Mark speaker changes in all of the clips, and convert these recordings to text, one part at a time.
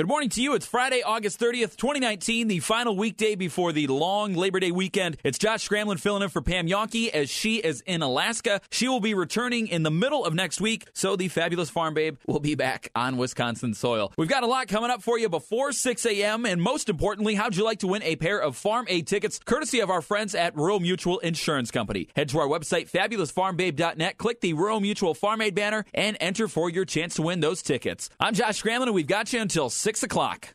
Speaker 1: Good morning to you. It's Friday, August 30th, 2019, the final weekday before the long Labor Day weekend. It's Josh Scramlin filling in for Pam Jahnke as she is in Alaska. She will be returning in the middle of next week, so the fabulous farm babe will be back on Wisconsin soil. We've got a lot coming up for you before 6 a.m., and most importantly, how'd you like to win a pair of Farm Aid tickets courtesy of our friends at Rural Mutual Insurance Company? Head to our website, fabulousfarmbabe.net, click the Rural Mutual Farm Aid banner, and enter for your chance to win those tickets. I'm Josh Scramlin, and we've got you until 6 o'clock.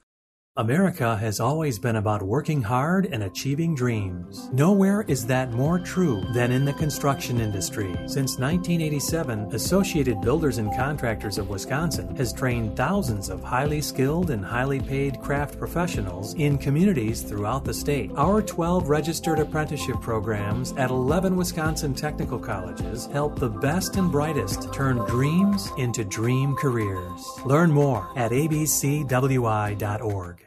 Speaker 2: America has always been about working hard and achieving dreams. Nowhere is that more true than in the construction industry. Since 1987, Associated Builders and Contractors of Wisconsin has trained thousands of highly skilled and highly paid craft professionals in communities throughout the state. Our 12 registered apprenticeship programs at 11 Wisconsin technical colleges help the best and brightest turn dreams into dream careers. Learn more at abcwi.org.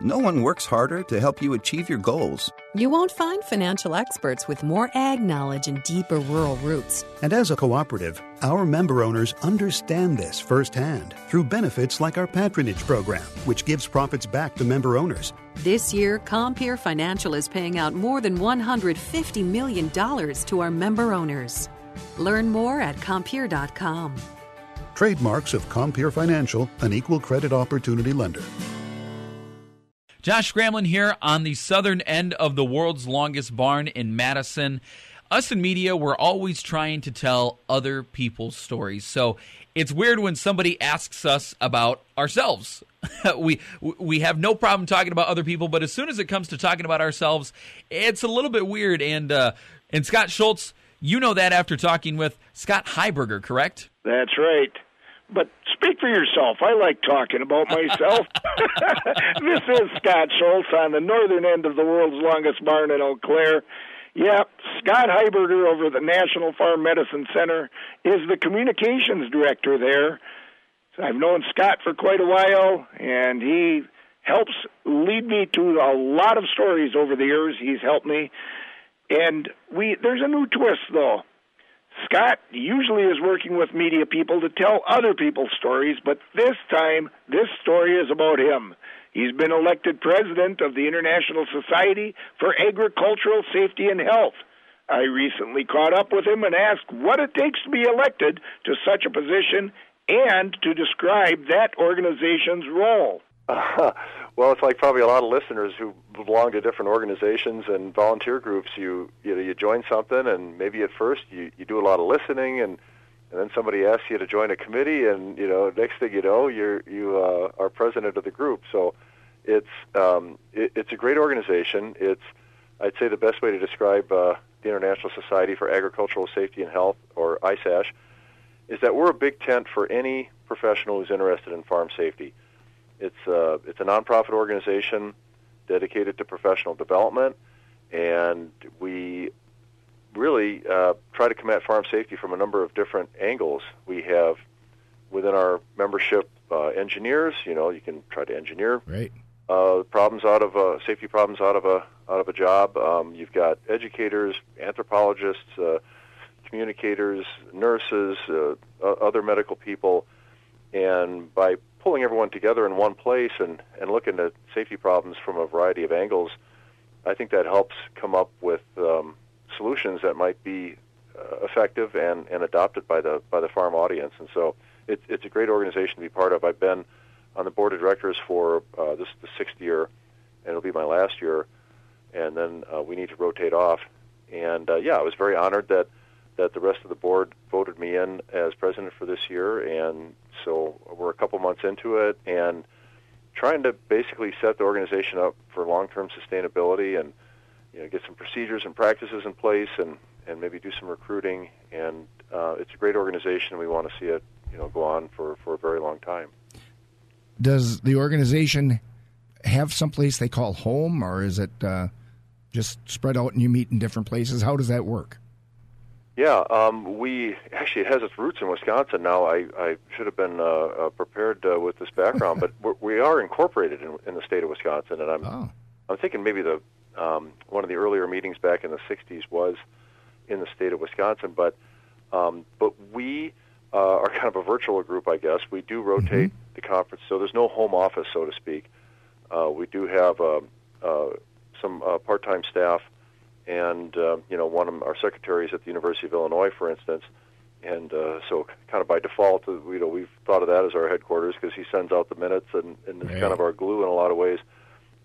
Speaker 3: No one works harder to help you achieve your goals.
Speaker 4: You won't find financial experts with more ag knowledge and deeper rural roots.
Speaker 5: And as a cooperative, our member owners understand this firsthand through benefits like our patronage program, which gives profits back to member owners.
Speaker 4: This year, Compeer Financial is paying out more than $150 million to our member owners. Learn more at Compeer.com.
Speaker 5: Trademarks of Compeer Financial, an equal credit opportunity lender.
Speaker 1: Josh Scramlin here on the southern end of the world's longest barn in Madison. Us in media, we're always trying to tell other people's stories. So it's weird when somebody asks us about ourselves. we we have no problem talking about other people, but as soon as it comes to talking about ourselves, it's a little bit weird. And uh, and Scott Schultz, you know that after talking with Scott Heiberger, correct?
Speaker 6: That's right. But speak for yourself. I like talking about myself. this is Scott Schultz on the northern end of the world's longest barn in Eau Claire. Yeah, Scott Heiberger over the National Farm Medicine Center is the communications director there. I've known Scott for quite a while, and he helps lead me to a lot of stories over the years. He's helped me, and we there's a new twist though. Scott usually is working with media people to tell other people's stories, but this time, this story is about him. He's been elected president of the International Society for Agricultural Safety and Health. I recently caught up with him and asked what it takes to be elected to such a position and to describe that organization's role.
Speaker 7: Well, it's like probably a lot of listeners who belong to different organizations and volunteer groups. You you know you join something, and maybe at first you you do a lot of listening, and and then somebody asks you to join a committee, and you know next thing you know you're you uh, are president of the group. So it's um, it, it's a great organization. It's I'd say the best way to describe uh, the International Society for Agricultural Safety and Health, or ISASH, is that we're a big tent for any professional who's interested in farm safety. It's a, it's a nonprofit organization dedicated to professional development, and we really uh, try to combat farm safety from a number of different angles. We have within our membership uh, engineers. You know, you can try to engineer
Speaker 8: right.
Speaker 7: uh, problems out of a, safety problems out of a out of a job. Um, you've got educators, anthropologists, uh, communicators, nurses, uh, other medical people, and by pulling everyone together in one place and, and looking at safety problems from a variety of angles, I think that helps come up with um, solutions that might be uh, effective and, and adopted by the by the farm audience. And so it, it's a great organization to be part of. I've been on the board of directors for uh, this the sixth year, and it'll be my last year. And then uh, we need to rotate off. And uh, yeah, I was very honored that that the rest of the board voted me in as president for this year, and so we're a couple months into it and trying to basically set the organization up for long-term sustainability and you know get some procedures and practices in place and and maybe do some recruiting and uh, it's a great organization. And we want to see it you know go on for for a very long time.
Speaker 8: Does the organization have someplace they call home or is it uh, just spread out and you meet in different places? How does that work
Speaker 7: Yeah, um, we actually it has its roots in Wisconsin. Now, I, I should have been uh, uh, prepared uh, with this background, but we're, we are incorporated in, in the state of Wisconsin, and I'm
Speaker 8: Oh.
Speaker 7: I'm thinking maybe the um, one of the earlier meetings back in the '60s was in the state of Wisconsin, but um, but we uh, are kind of a virtual group, I guess. We do rotate the conference, so there's no home office, so to speak. Uh, we do have um, uh, some uh, part-time staff, and uh, you know, one of our secretaries at the University of Illinois, for instance. And uh, so, kind of by default, uh, you know, we've thought of that as our headquarters because he sends out the minutes and, and
Speaker 8: Right.
Speaker 7: kind of our glue in a lot of ways.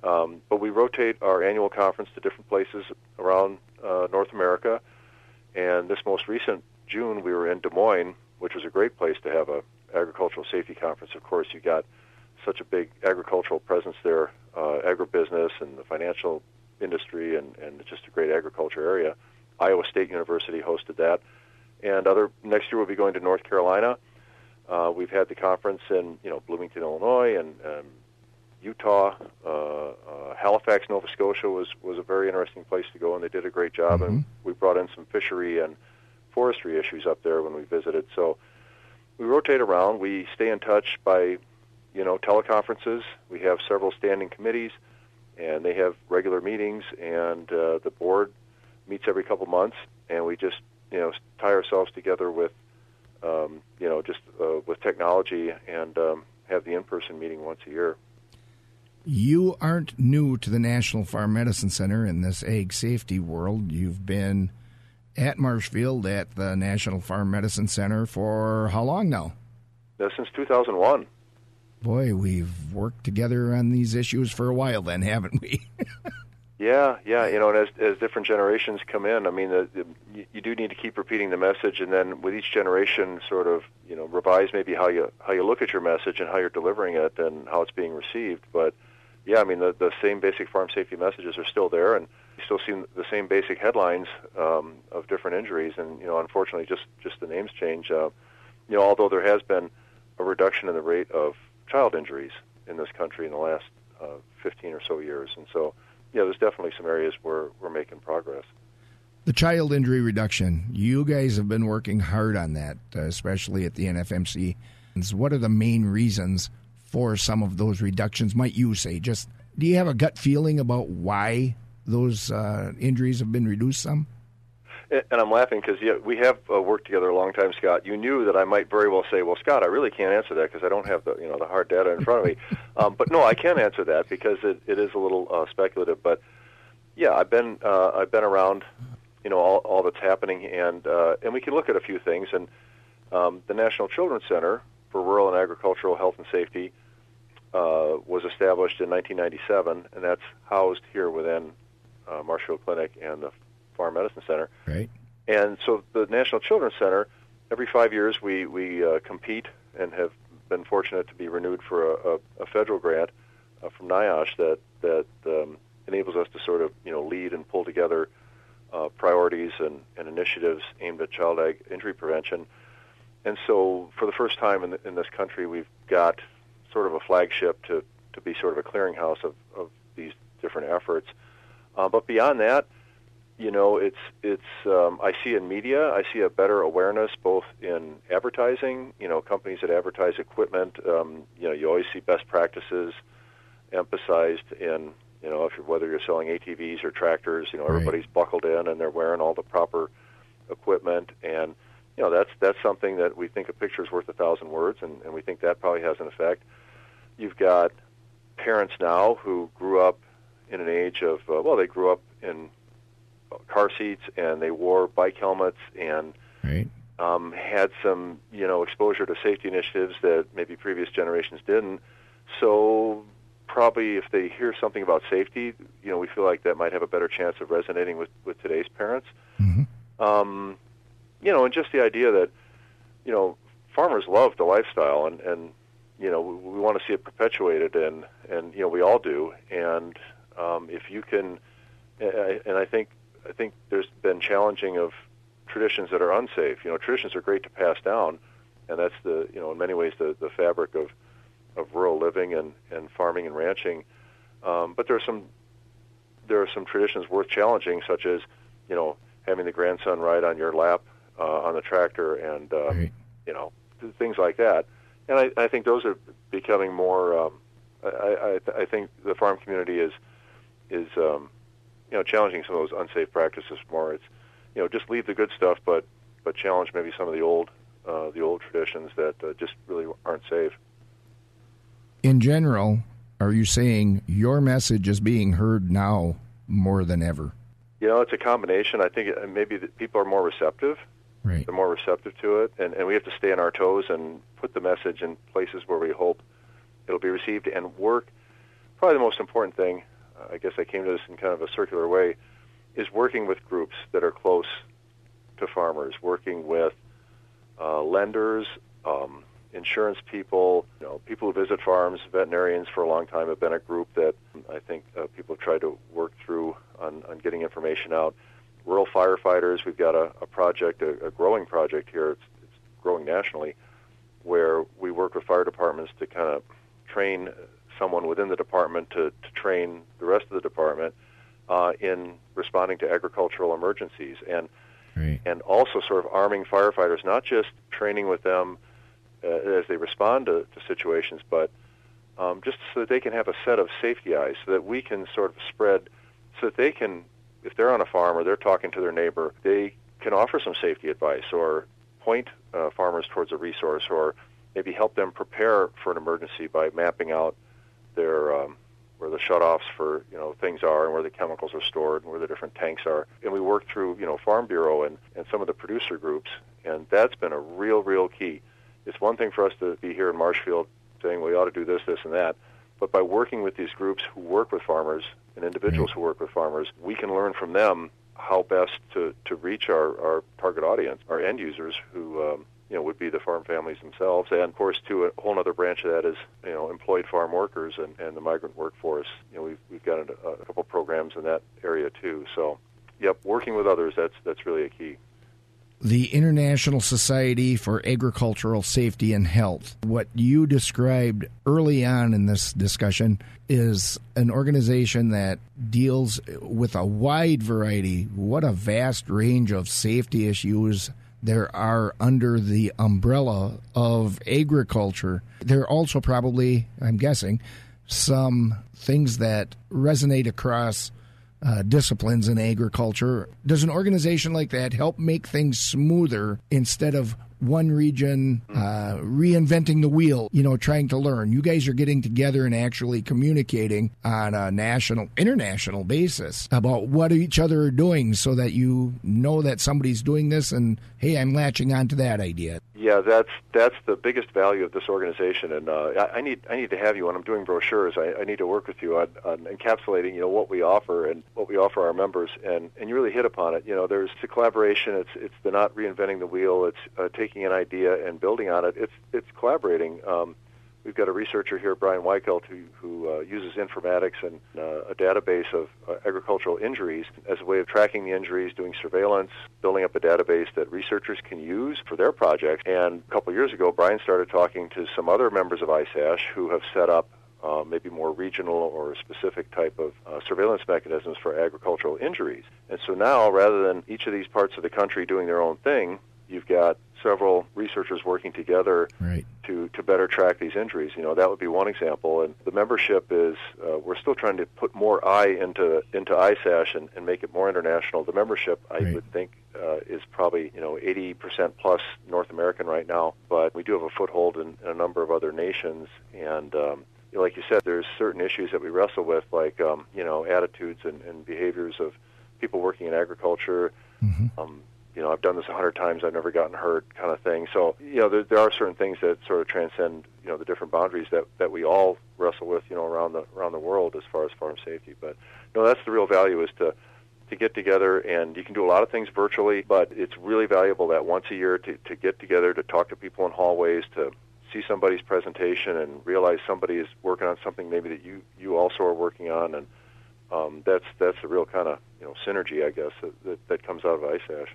Speaker 7: Um, but we rotate our annual conference to different places around uh, North America. And this most recent June, we were in Des Moines, which was a great place to have a agricultural safety conference. Of course, you got such a big agricultural presence there, uh, agribusiness and the financial industry, and, and just a great agriculture area. Iowa State University hosted that, and other next year we'll be going to North Carolina. Uh, we've had the conference in you know Bloomington, Illinois, and um, Utah, uh, uh, Halifax, Nova Scotia was was a very interesting place to go, and they did a great job. And we brought in some fishery and forestry issues up there when we visited. So we rotate around. We stay in touch by, you know, teleconferences. We have several standing committees, and they have regular meetings. And uh, the board meets every couple months, and we just, you know, tie ourselves together with, um, you know, just uh, with technology and um, have the in-person meeting once a year.
Speaker 8: You aren't new to the National Farm Medicine Center in this egg safety world. You've been at Marshfield at the National Farm Medicine Center for how long now?
Speaker 7: Uh, since 2001.
Speaker 8: Boy, we've worked together on these issues for a while, then, haven't we?
Speaker 7: Yeah, yeah, you know, and as as different generations come in, I mean, the, the, you, do need to keep repeating the message, and then with each generation, sort of, you know, revise maybe how you how you look at your message and how you're delivering it and how it's being received. But yeah, I mean, the the same basic farm safety messages are still there, and you still see the same basic headlines um, of different injuries, and you know, unfortunately, just just the names change. Uh, you know, although there has been a reduction in the rate of child injuries in this country in the last uh, 15 or so years, and so yeah, there's definitely some areas where we're making progress.
Speaker 8: the child injury reduction, you guys have been working hard on that, uh, especially at the NFMC. What are the main reasons for some of those reductions, might you say? Just do you have a gut feeling about why those uh, injuries have been reduced some?
Speaker 7: And I'm laughing because yeah, we have uh, worked together a long time, Scott. You knew that I might very well say, "Well, Scott, I really can't answer that because I don't have the you know the hard data in front of me." um, but no, I can answer that because it, it is a little uh, speculative. But yeah, I've been uh, I've been around, you know, all, all that's happening, and uh, and we can look at a few things. And um, the National Children's Center for Rural and Agricultural Health and Safety uh, was established in 1997, and that's housed here within uh, Marshfield Clinic and the Farm Medicine Center.
Speaker 8: Right.
Speaker 7: And so the National Children's Center, every five years we we uh, compete and have been fortunate to be renewed for a, a, a federal grant uh, from NIOSH that that um, enables us to sort of you know lead and pull together uh, priorities and, and initiatives aimed at child ag injury prevention. And so for the first time in, the, in this country, we've got sort of a flagship to, to be sort of a clearinghouse of, of these different efforts. Uh, but beyond that, you know, it's it's. Um, I see in media, I see a better awareness both in advertising. You know, companies that advertise equipment. Um, you know, you always see best practices emphasized in. You know, if you're, whether you're selling ATVs or tractors, you know,
Speaker 8: Right.
Speaker 7: everybody's buckled in and they're wearing all the proper equipment, and you know, that's that's something that we think a picture is worth a thousand words, and, and we think that probably has an effect. You've got parents now who grew up in an age of uh, well, they grew up in car seats and they wore bike helmets and
Speaker 8: Right.
Speaker 7: um, had some you know exposure to safety initiatives that maybe previous generations didn't. So probably if they hear something about safety, you know, we feel like that might have a better chance of resonating with with today's parents. Um, you know, and just the idea that you know farmers love the lifestyle and and you know we, we want to see it perpetuated and and you know we all do and um, if you can and I think I think there's been challenging of traditions that are unsafe. You know, traditions are great to pass down, and that's the you know in many ways the the fabric of of rural living and and farming and ranching. Um, but there are some there are some traditions worth challenging, such as you know having the grandson ride on your lap uh, on the tractor, and uh,
Speaker 8: Right.
Speaker 7: you know th- things like that. And I, I think those are becoming more. Um, I, I, I think the farm community is is um, you know challenging some of those unsafe practices more. It's you know just leave the good stuff, but but challenge maybe some of the old uh, the old traditions that uh, just really aren't safe.
Speaker 8: In general, are you saying your message is being heard now more than ever?
Speaker 7: You know, it's a combination. I think maybe that people are more receptive.
Speaker 8: Right.
Speaker 7: They're more receptive to it, and, and we have to stay on our toes and put the message in places where we hope it'll be received and work. Probably the most important thing, uh, I guess I came to this in kind of a circular way, is working with groups that are close to farmers, working with uh, lenders, um, insurance people, you know, people who visit farms, veterinarians for a long time have been a group that I think uh, people have tried to work through on, on getting information out. Rural firefighters, we've got a, a project, a, a growing project here, it's, it's growing nationally, where we work with fire departments to kind of train someone within the department to, to train the rest of the department uh, in responding to agricultural emergencies. And
Speaker 8: Right.
Speaker 7: and also sort of arming firefighters, not just training with them uh, as they respond to, to situations, but um, just so that they can have a set of safety eyes, so that we can sort of spread, so that they can, if they're on a farm or they're talking to their neighbor, they can offer some safety advice or point uh, farmers towards a resource or maybe help them prepare for an emergency by mapping out their um, where the shutoffs for you know things are and where the chemicals are stored and where the different tanks are. And we work through you know Farm Bureau and, and some of the producer groups, and that's been a real real key. It's one thing for us to be here in Marshfield saying we ought to do this this and that, but by working with these groups who work with farmers and individuals who work with farmers, we can learn from them how best to, to reach our, our target audience, our end users who um, you know would be the farm families themselves, and of course, too, a whole other branch of that is you know employed farm workers and, and the migrant workforce. You know, we've we've got a, a couple programs in that area too. So, yep, working with others that's that's really a key.
Speaker 8: the International Society for Agricultural Safety and Health. What you described early on in this discussion is an organization that deals with a wide variety, what a vast range of safety issues there are under the umbrella of agriculture. There are also probably, I'm guessing, some things that resonate across uh, disciplines in agriculture. Does an organization like that help make things smoother instead of one region uh, reinventing the wheel, you know, trying to learn? You guys are getting together and actually communicating on a national, international basis about what each other are doing so that you know that somebody's doing this and, hey, I'm latching onto that idea.
Speaker 7: Yeah, that's that's the biggest value of this organization, and uh, I, I need I need to have you when I'm doing brochures. I, I need to work with you on, on encapsulating, you know, what we offer and what we offer our members, and and you really hit upon it. You know, there's the collaboration. It's it's the not reinventing the wheel. It's uh, taking an idea and building on it. It's it's collaborating. Um, We've got a researcher here, Brian Weichelt, who, who uh, uses informatics and uh, a database of uh, agricultural injuries as a way of tracking the injuries, doing surveillance, building up a database that researchers can use for their projects. And a couple years ago, Brian started talking to some other members of ISASH who have set up uh, maybe more regional or specific type of uh, surveillance mechanisms for agricultural injuries. And so now, rather than each of these parts of the country doing their own thing, you've got several researchers working together
Speaker 8: Right.
Speaker 7: to, to better track these injuries. You know, that would be one example. And the membership is, uh, we're still trying to put more eye into, into ISASH and, and make it more international. The membership, I
Speaker 8: Right.
Speaker 7: would think, uh, is probably, you know, 80% plus North American right now, but we do have a foothold in, in a number of other nations. And, um, you know, like you said, there's certain issues that we wrestle with, like, um, you know, attitudes and, and behaviors of people working in agriculture. Um, you know, I've done this a hundred times, I've never gotten hurt, kind of thing. So, you know, there, there are certain things that sort of transcend, you know, the different boundaries that, that we all wrestle with, you know, around the around the world as far as farm safety. But no, that's the real value is to to get together, and you can do a lot of things virtually, but it's really valuable that once a year to, to get together, to talk to people in hallways, to see somebody's presentation, and realize somebody is working on something maybe that you you also are working on, and um, that's that's the real kind of you know synergy, I guess, that, that, that comes out of ISASH.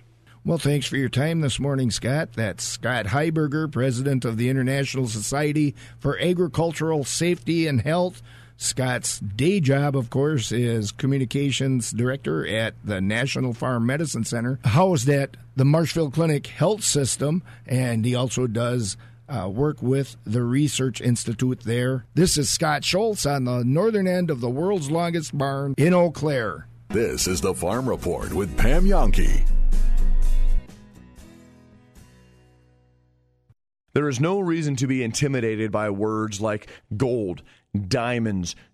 Speaker 8: Well, thanks for your time this morning, Scott. That's Scott Heiberger, president of the International Society for Agricultural Safety and Health. Scott's day job, of course, is communications director at the National Farm Medicine Center, housed at the Marshfield Clinic Health System, and he also does uh, work with the Research Institute there. This is Scott Schultz on the northern end of the world's longest barn in Eau Claire.
Speaker 9: This is the Farm Report with Pam Jahnke.
Speaker 10: There is no reason to be intimidated by words like gold, diamonds,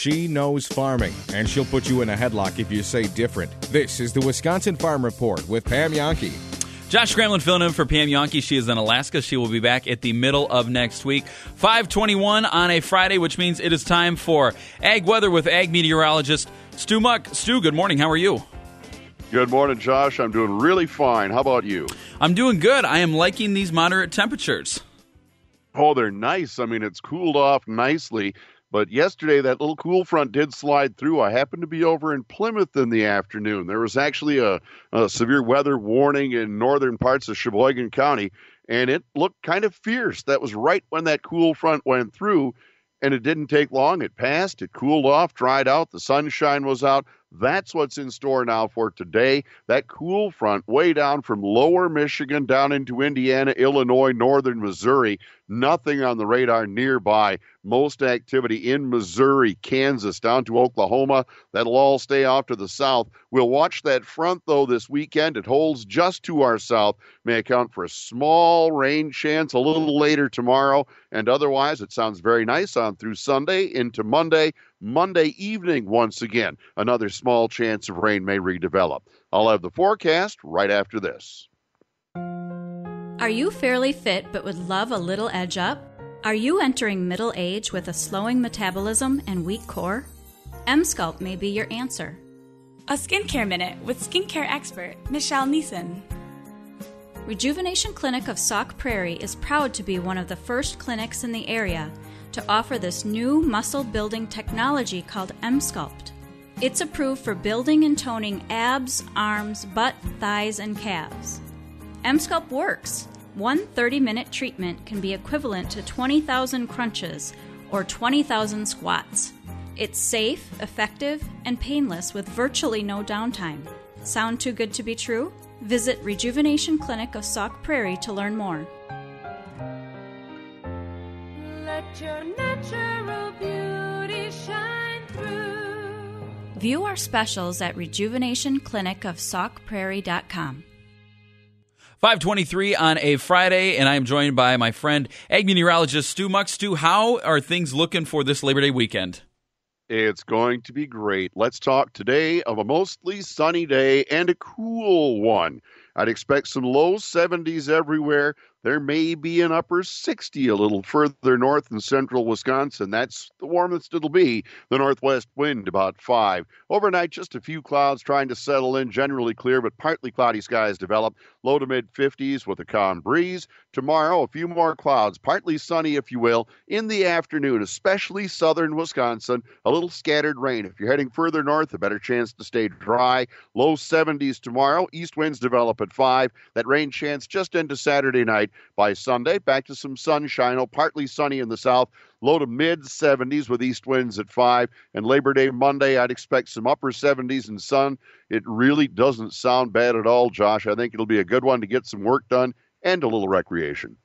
Speaker 11: She knows farming, and she'll put you in a headlock if you say different. This is the Wisconsin Farm Report with Pam Jahnke.
Speaker 1: Josh Scramlin filling in for Pam Jahnke. She is in Alaska. She will be back at the middle of next week. 521 on a Friday, which means it is time for Ag Weather with Ag Meteorologist Stu Muck. Stu, good morning. How are you?
Speaker 12: Good morning, Josh. I'm doing really fine. How about you?
Speaker 1: I'm doing good. I am liking these moderate temperatures.
Speaker 12: Oh, they're nice. I mean, it's cooled off nicely. But yesterday, that little cool front did slide through. I happened to be over in Plymouth in the afternoon. There was actually a, a severe weather warning in northern parts of Sheboygan County, and it looked kind of fierce. That was right when that cool front went through, and it didn't take long. It passed, it cooled off, dried out, the sunshine was out. That's what's in store now for today. That cool front way down from lower Michigan down into Indiana, Illinois, northern Missouri. Nothing on the radar nearby. Most activity in Missouri, Kansas, down to Oklahoma. That'll all stay off to the south. We'll watch that front, though, this weekend. It holds just to our south. May account for a small rain chance a little later tomorrow. And otherwise, it sounds very nice on through Sunday into Monday. Monday evening, once again, another small chance of rain may redevelop. I'll have the forecast right after this.
Speaker 13: Are you fairly fit but would love a little edge up? Are you entering middle age with a slowing metabolism and weak core? Emsculpt may be your answer.
Speaker 14: A skincare minute with skincare expert Michelle Neeson.
Speaker 13: Rejuvenation Clinic of Sauk Prairie is proud to be one of the first clinics in the area to offer this new muscle building technology called Emsculpt. It's approved for building and toning abs, arms, butt, thighs, and calves. Emsculpt works. One 30 minute treatment can be equivalent to 20,000 crunches or 20,000 squats. It's safe, effective, and painless with virtually no downtime. Sound too good to be true? Visit Rejuvenation Clinic of Sauk Prairie to learn more. View our specials at rejuvenationclinicofsaukprairie.com.
Speaker 1: 523 on a Friday, and I am joined by my friend, ag meteorologist Stu Muck. Stu, how are things looking for this Labor Day weekend?
Speaker 12: It's going to be great. Let's talk today of a mostly sunny day and a cool one. I'd expect some low 70s everywhere. There may be an upper 60 a little further north in central Wisconsin. That's the warmest it'll be. The northwest wind about 5. Overnight, just a few clouds trying to settle in. Generally clear, but partly cloudy skies develop. Low to mid 50s with a calm breeze. Tomorrow, a few more clouds, partly sunny, if you will, in the afternoon, especially southern Wisconsin. A little scattered rain. If you're heading further north, a better chance to stay dry. Low 70s tomorrow. East winds develop at 5. That rain chance just into Saturday night. By Sunday, back to some sunshine, oh, partly sunny in the south, low to mid 70s with east winds at 5. And Labor Day Monday, I'd expect some upper 70s and sun. It really doesn't sound bad at all, Josh. I think it'll be a good one to get some work done and a little recreation.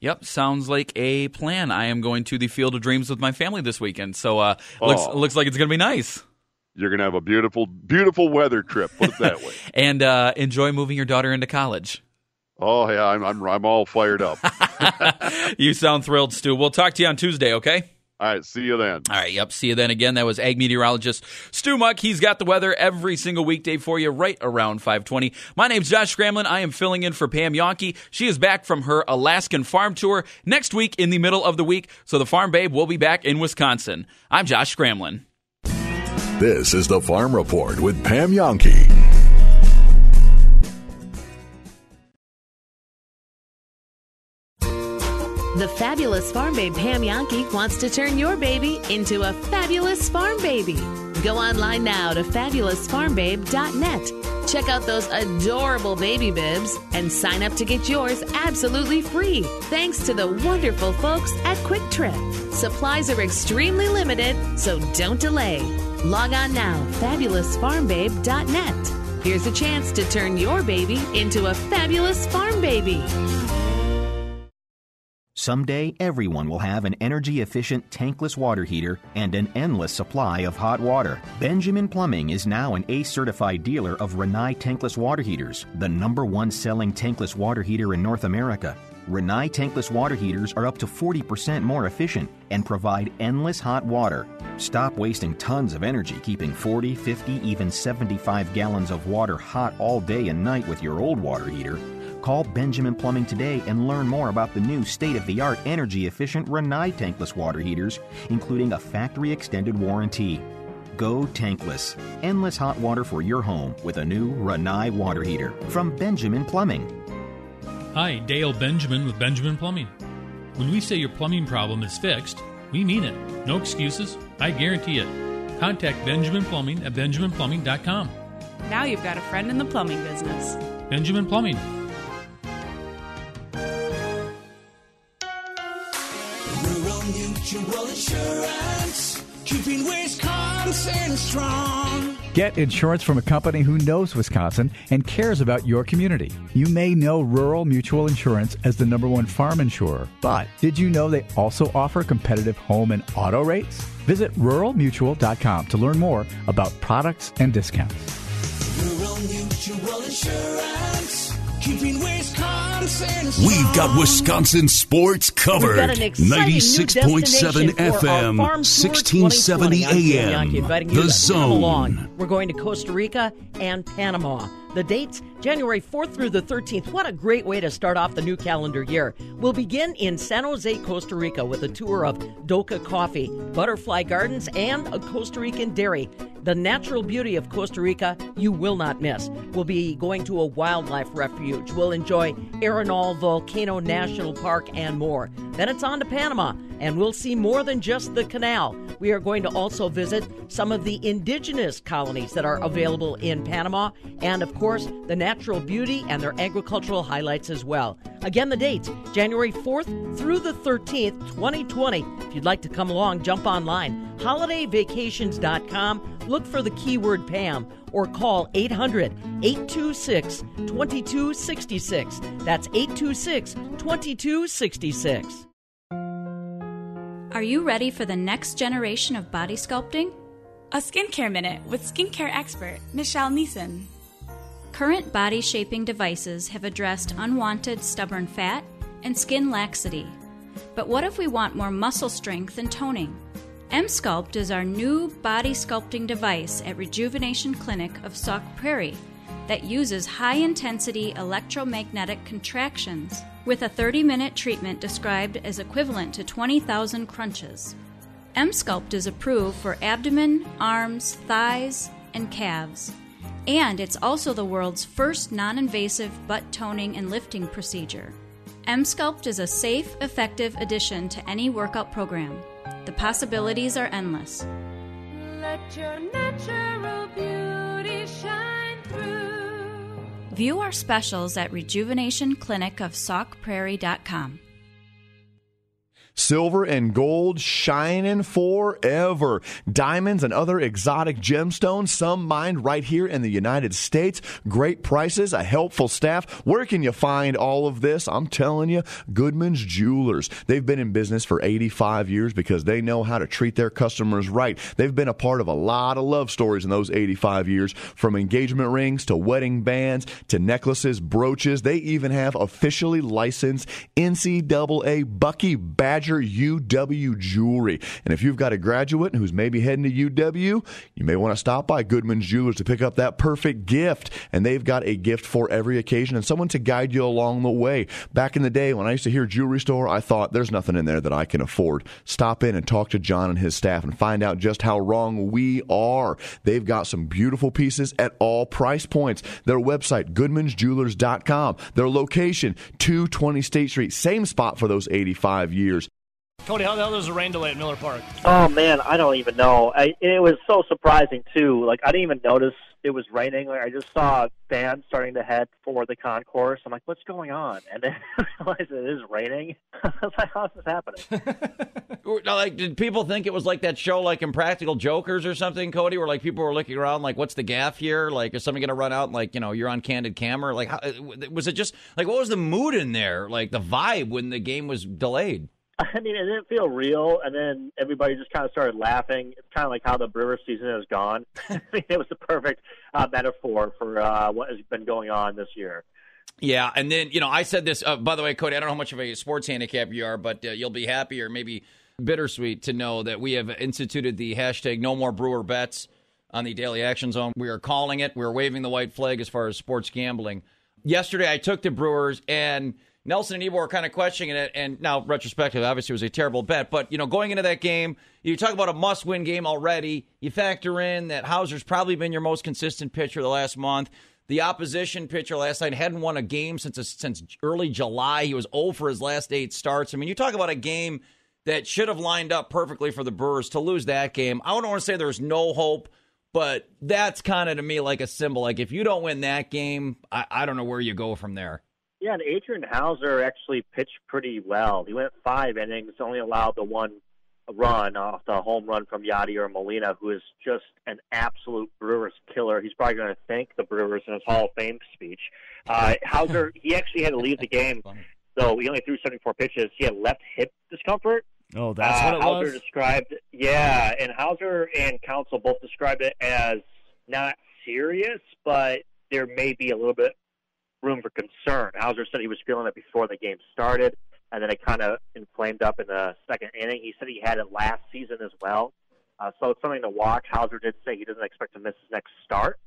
Speaker 1: Yep, sounds like a plan. I am going to the Field of Dreams with my family this weekend, so uh, oh. looks looks like it's going to be nice.
Speaker 12: You're going to have a beautiful, beautiful weather trip. Put it that way.
Speaker 1: and uh, enjoy moving your daughter into college.
Speaker 12: Oh yeah, I'm I'm, I'm all fired up.
Speaker 1: you sound thrilled, Stu. We'll talk to you on Tuesday, okay?
Speaker 12: All right, see you then.
Speaker 1: All right, yep, see you then again. That was ag meteorologist Stu Muck. He's got the weather every single weekday for you right around 520. My name's Josh Scramlin. I am filling in for Pam Jahnke. She is back from her Alaskan farm tour next week in the middle of the week, so the Farm Babe will be back in Wisconsin. I'm Josh Scramlin.
Speaker 9: This is the Farm Report with Pam Jahnke.
Speaker 15: The fabulous farm babe Pam Jahnke wants to turn your baby into a fabulous farm baby. Go online now to fabulousfarmbabe.net. Check out those adorable baby bibs and sign up to get yours absolutely free. Thanks to the wonderful folks at Kwik Trip. Supplies are extremely limited, so don't delay. Log on now, fabulousfarmbabe.net. Here's a chance to turn your baby into a fabulous farm baby.
Speaker 16: Someday, everyone will have an energy efficient tankless water heater and an endless supply of hot water. Benjamin Plumbing is now an ACE certified dealer of Rinnai tankless water heaters, the number one selling tankless water heater in North America. Rinnai tankless water heaters are up to 40% more efficient and provide endless hot water. Stop wasting tons of energy keeping 40, 50, even 75 gallons of water hot all day and night with your old water heater. Call Benjamin Plumbing today and learn more about the new state of the art energy efficient Rinnai tankless water heaters, including a factory extended warranty. Go tankless. Endless hot water for your home with a new Rinnai water heater from Benjamin Plumbing.
Speaker 17: Hi, Dale Benjamin with Benjamin Plumbing. When we say your plumbing problem is fixed, we mean it. No excuses. I guarantee it. Contact Benjamin Plumbing at benjaminplumbing.com.
Speaker 14: Now you've got a friend in the plumbing business.
Speaker 17: Benjamin Plumbing.
Speaker 18: Rural Mutual Insurance, keeping Wisconsin strong.
Speaker 19: Get insurance from a company who knows Wisconsin and cares about your community. You may know Rural Mutual Insurance as the number one farm insurer, but did you know they also offer competitive home and auto rates? Visit ruralmutual.com to learn more about products and discounts.
Speaker 18: Rural Mutual Insurance, keeping Wisconsin strong.
Speaker 20: We've got Wisconsin sports covered.
Speaker 21: We've got an exciting new
Speaker 20: 96.7
Speaker 21: destination for our
Speaker 20: FM, 1670
Speaker 21: 2020. I'm Pam
Speaker 20: AM.
Speaker 21: Jahnke, inviting you
Speaker 20: The Zone.
Speaker 21: We're going to Costa Rica and Panama. The dates January 4th through the 13th. What a great way to start off the new calendar year. We'll begin in San Jose, Costa Rica with a tour of Doka Coffee, Butterfly Gardens, and a Costa Rican dairy. The natural beauty of Costa Rica you will not miss. We'll be going to a wildlife refuge. We'll enjoy Arenal Volcano National Park and more. Then it's on to Panama, and we'll see more than just the canal. We are going to also visit some of the indigenous colonies that are available in Panama, and of course, the natural beauty and their agricultural highlights as well. Again, the dates January 4th through the 13th, 2020. If you'd like to come along, jump online holidayvacations.com, look for the keyword Pam, or call 800 826 2266. That's 826 2266.
Speaker 13: Are you ready for the next generation of body sculpting?
Speaker 14: A skincare minute with skincare expert Michelle Neeson.
Speaker 13: Current body shaping devices have addressed unwanted stubborn fat and skin laxity. But what if we want more muscle strength and toning? Emsculpt is our new body sculpting device at Rejuvenation Clinic of Sauk Prairie that uses high intensity electromagnetic contractions with a 30 minute treatment described as equivalent to 20,000 crunches. Emsculpt is approved for abdomen, arms, thighs, and calves. And it's also the world's first non invasive butt toning and lifting procedure. Emsculpt is a safe, effective addition to any workout program. The possibilities are endless.
Speaker 22: Let your natural beauty shine through.
Speaker 13: View our specials at rejuvenationclinicofsaukprairie.com.
Speaker 10: Silver and gold shining forever. Diamonds and other exotic gemstones, some mined right here in the United States. Great prices, a helpful staff. Where can you find all of this? I'm telling you, Goodman's Jewelers. They've been in business for 85 years because they know how to treat their customers right. They've been a part of a lot of love stories in those 85 years, from engagement rings to wedding bands to necklaces, brooches. They even have officially licensed NCAA Bucky Badger UW jewelry. And if you've got a graduate who's maybe heading to UW, you may want to stop by Goodman's Jewelers to pick up that perfect gift. And they've got a gift for every occasion and someone to guide you along the way. Back in the day when I used to hear jewelry store, I thought there's nothing in there that I can afford. Stop in and talk to John and his staff and find out just how wrong we are. They've got some beautiful pieces at all price points. Their website, goodmansjewelers.com. Their location, 220 State Street. Same spot for those 85 years.
Speaker 23: Cody, how the hell does the rain delay at Miller Park?
Speaker 24: Oh man, I don't even know. I, it was so surprising too. Like I didn't even notice it was raining. Like, I just saw fans starting to head for the concourse. I'm like, what's going on? And then I realized it is raining. I was like, how's this happening?
Speaker 25: Like, did people think it was like that show, like Impractical Jokers or something, Cody, where like people were looking around, like, what's the gaff here? Like, is somebody going to run out and like, you know, you're on candid camera? Like, how, uh, was it just like what was the mood in there? Like the vibe when the game was delayed?
Speaker 24: I mean, it didn't feel real, and then everybody just kind of started laughing. It's kind of like how the Brewers season has gone. I mean, it was the perfect uh, metaphor for uh, what has been going on this year.
Speaker 25: Yeah, and then you know I said this. Uh, by the way, Cody, I don't know how much of a sports handicap you are, but uh, you'll be happy or maybe bittersweet to know that we have instituted the hashtag No More Brewer Bets on the Daily Action Zone. We are calling it. We're waving the white flag as far as sports gambling. Yesterday, I took the Brewers and. Nelson and Ebor are kind of questioning it, and now retrospective, obviously, it was a terrible bet. But you know, going into that game, you talk about a must-win game already. You factor in that Houser's probably been your most consistent pitcher the last month. The opposition pitcher last night hadn't won a game since since early July. He was 0 for his last eight starts. I mean, you talk about a game that should have lined up perfectly for the Brewers to lose that game. I don't want to say there's no hope, but that's kind of to me like a symbol. Like if you don't win that game, I, I don't know where you go from there.
Speaker 24: Yeah, and Adrian Houser actually pitched pretty well. He went five innings, only allowed the one run off the home run from Yadier Molina, who is just an absolute Brewers killer. He's probably going to thank the Brewers in his Hall of Fame speech. Uh, Houser, he actually had to leave the game, though he only threw 74 pitches. He had left hip discomfort.
Speaker 23: Oh, that's
Speaker 24: uh,
Speaker 23: what it
Speaker 24: Houser
Speaker 23: was.
Speaker 24: described, yeah, and Houser and Counsell both described it as not serious, but there may be a little bit room for concern. Houser said he was feeling it before the game started, and then it kind of inflamed up in the second inning. He said he had it last season as well, uh, so it's something to watch. Houser did say he doesn't expect to miss his next start,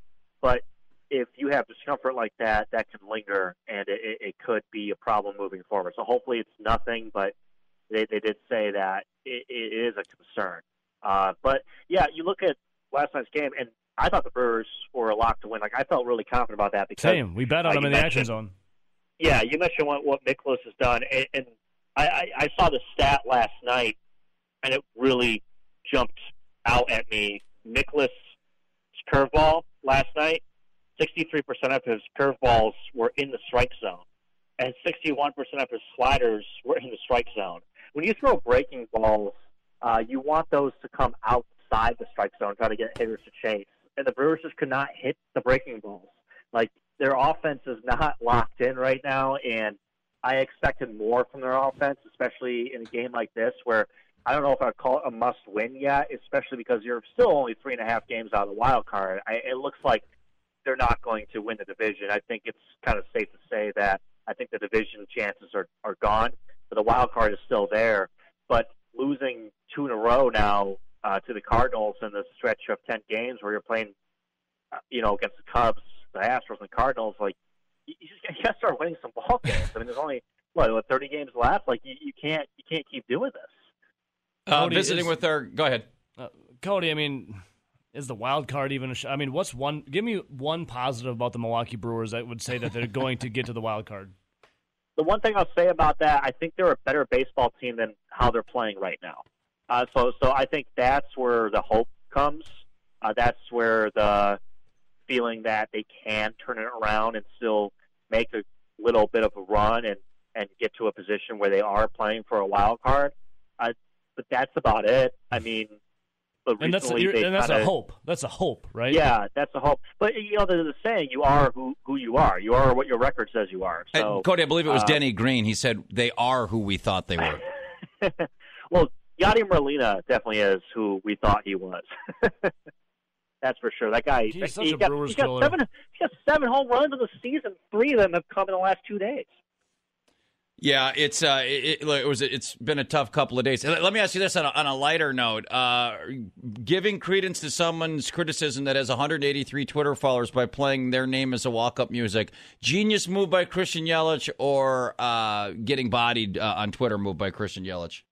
Speaker 24: but if you have discomfort like that, that can linger, and it, it, could be a problem moving forward. So hopefully it's nothing, but they, they did say that it, it is a concern. Uh, but yeah, you look at last night's game, and I thought the Brewers were a lock to win. Like I felt really confident about that because
Speaker 23: Same. We bet on
Speaker 24: uh, you
Speaker 23: in the action zone.
Speaker 24: Yeah, you mentioned what what Mikolas has done, and, and I, I, I saw the stat last night, and it really jumped out at me. Mikolas' curveball last night, sixty-three percent of his curveballs were in the strike zone, and sixty-one percent of his sliders were in the strike zone. When you throw breaking balls, uh, you want those to come outside the strike zone, try to get hitters to chase. And the Brewers just could not hit the breaking balls. Like their offense is not locked in right now, and I expected more from their offense, especially in a game like this where I don't know if I'd call it a must-win yet, especially because you're still only three and a half games out of the wild card. I, it looks like they're not going to win the division. I think it's kind of safe to say that I think the division chances are, are gone, but the wild card is still there. But losing two in a row now uh, to the Cardinals in the stretch of ten games where you're playing, uh, you know, against the Cubs, the Astros, and the Cardinals, like you, you just got to start winning some ball games. I mean, there's only what, what 30 games left. Like you, you can't you can't keep doing this.
Speaker 25: Uh,
Speaker 23: Cody,
Speaker 25: visiting
Speaker 23: is-
Speaker 25: with our. Go ahead.
Speaker 23: Uh, Cody, I mean, is the wild card even? A sh- I mean, what's one? Give me one positive about the Milwaukee Brewers that would say that they're going to get to the wild card.
Speaker 24: the one thing I'll say about that, I think they're a better baseball team than how they're playing right now. Uh, so, so I think that's where the hope comes. Uh, that's where the feeling that they can turn it around and still make a little bit of a run and and get to a position where they are playing for a wild card. I, but that's about it. I mean, but
Speaker 23: And that's,
Speaker 24: recently
Speaker 23: and that's a
Speaker 24: kinda-
Speaker 23: hope. That's a hope, right?
Speaker 24: Yeah, that's a hope. But you know, there's a saying: you are who who you are. You are what your record says you are. So,
Speaker 25: And Cody, I believe it was
Speaker 24: uh,
Speaker 25: Denny Green. He said they are who we thought they were.
Speaker 24: well, Yadier Molina definitely is who we thought he was. That's for sure. That guy,
Speaker 23: He's such
Speaker 24: he
Speaker 23: a
Speaker 24: got,
Speaker 23: Brewers
Speaker 24: he got seven. He got seven home runs in the season. Three of them have come in the last two days.
Speaker 25: Yeah, it's uh, it, it, it was it's been a tough couple of days. Let let me ask you this on a, on a lighter note: uh, giving credence to someone's criticism that has 183 Twitter followers by playing their name as a walk-up music, genius move by Christian Yelich, or uh, getting bodied uh, on Twitter move by Christian Yelich?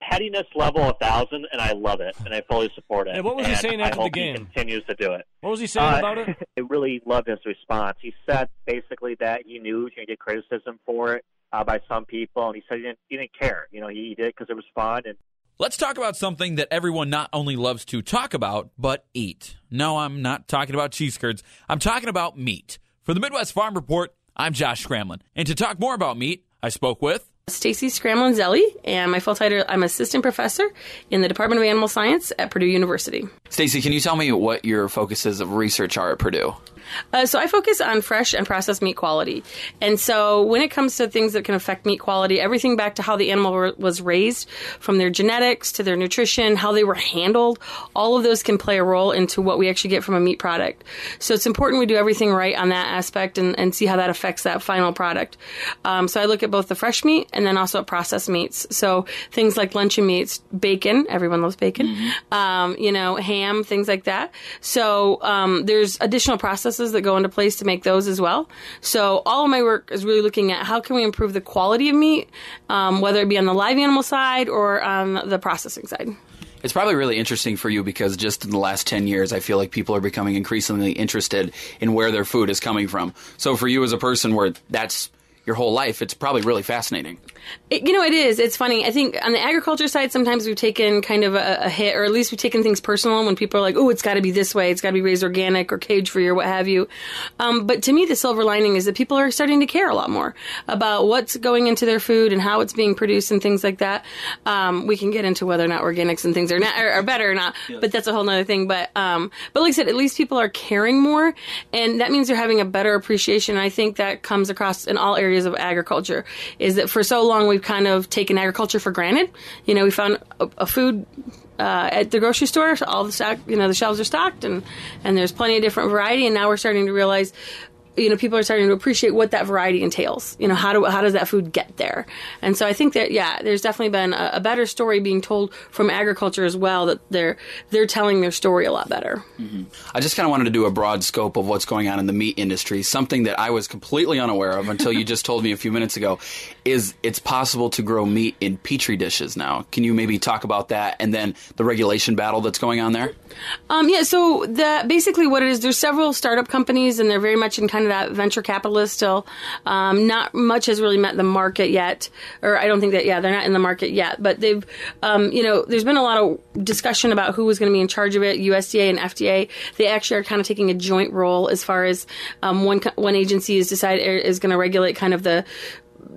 Speaker 24: It's pettiness level a thousand, and I love it, and I fully support it.
Speaker 23: Hey, what was he
Speaker 24: And
Speaker 23: saying
Speaker 24: I
Speaker 23: after the
Speaker 24: hope he
Speaker 23: game?
Speaker 24: continues to do it.
Speaker 23: What was he saying
Speaker 24: Uh,
Speaker 23: about it?
Speaker 24: I really loved his response. He said basically that he knew he was going to get criticism for it uh, by some people, and he said he didn't, he didn't care. You know, he did it because it was fun, and
Speaker 1: Let's talk about something that everyone not only loves to talk about, but eat. No, I'm not talking about cheese curds. I'm talking about meat. For the Midwest Farm Report, I'm Josh Scramlin. And to talk more about meat, I spoke with
Speaker 26: Stacy Scramlin-Zuelly, and my full title, I'm assistant professor in the Department of Animal Science at Purdue University.
Speaker 27: Stacy, can you tell me what your focuses of research are at Purdue?
Speaker 26: Uh, so I focus on fresh and processed meat quality. And so when it comes to things that can affect meat quality, everything back to how the animal r- was raised, from their genetics to their nutrition, how they were handled, all of those can play a role into what we actually get from a meat product. So it's important we do everything right on that aspect and, and see how that affects that final product. Um, so I look at both the fresh meat and then also at processed meats. So things like luncheon meats, bacon, everyone loves bacon, um, you know, ham, things like that. So um, there's additional processes that go into place to make those as well. So all of my work is really looking at how can we improve the quality of meat, um, whether it be on the live animal side or on the processing side.
Speaker 27: It's probably really interesting for you because just in the last 10 years, I feel like people are becoming increasingly interested in where their food is coming from. So for you as a person where that's your whole life, it's probably really fascinating.
Speaker 26: It, you know, it is. It's funny. I think on the agriculture side, sometimes we've taken kind of a, a hit, or at least we've taken things personal when people are like, "Oh, it's got to be this way. It's got to be raised organic or cage free or what have you." Um, but to me, the silver lining is that people are starting to care a lot more about what's going into their food and how it's being produced and things like that. Um, we can get into whether or not organics and things are not are, are better or not, but that's a whole other thing. But um, but like I said, at least people are caring more, and that means they're having a better appreciation. And I think that comes across in all areas of agriculture. Is that for so long we've kind of taken agriculture for granted. You know, we found a, a food uh, at the grocery store. All the stock, you know, the shelves are stocked, and and there's plenty of different variety. And now we're starting to realize. You know, people are starting to appreciate what that variety entails. You know, how do how does that food get there? And so I think that yeah, there's definitely been a, a better story being told from agriculture as well. That they're they're telling their story a lot better. Mm-hmm.
Speaker 27: I just kind of wanted to do a broad scope of what's going on in the meat industry. Something that I was completely unaware of until you just told me a few minutes ago is it's possible to grow meat in petri dishes now. Can you maybe talk about that and then the regulation battle that's going on there?
Speaker 26: Um, yeah, so basically what it is, there's several startup companies, and they're very much in kind of that venture capitalist still. Um, not much has really met the market yet, or I don't think that. Yeah, they're not in the market yet, but they've, um, you know, there's been a lot of discussion about who was going to be in charge of it. USDA and FDA, they actually are kind of taking a joint role as far as um, one one agency is decide is going to regulate kind of the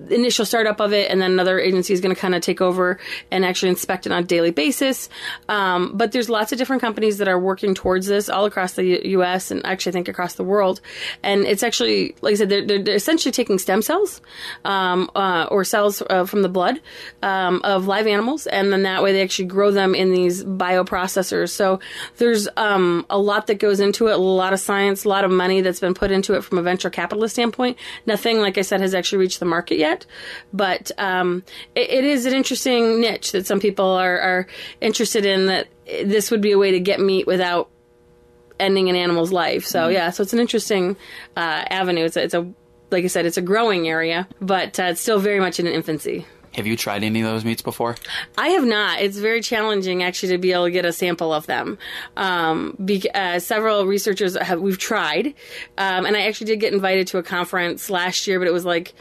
Speaker 26: initial startup of it, and then another agency is going to kind of take over and actually inspect it on a daily basis. Um, but there's lots of different companies that are working towards this all across the U- U.S. and actually I think across the world. And it's actually, like I said, they're, they're, essentially taking stem cells um, uh, or cells uh, from the blood um, of live animals, and then that way they actually grow them in these bioprocessors. So there's um, a lot that goes into it, a lot of science, a lot of money that's been put into it from a venture capitalist standpoint. Nothing, like I said, has actually reached the market yet, but um, it, it is an interesting niche that some people are, are interested in. That this would be a way to get meat without ending an animal's life. So
Speaker 27: Mhm.
Speaker 26: yeah, so it's an interesting uh, avenue. It's a, it's a like I said, it's a growing area, but uh, it's still very much in an infancy.
Speaker 27: Have you tried any of those meats before?
Speaker 26: I have not. It's very challenging actually to be able to get a sample of them. Um, be, uh, several researchers have we've tried, um, and I actually did get invited to a conference last year, but it was like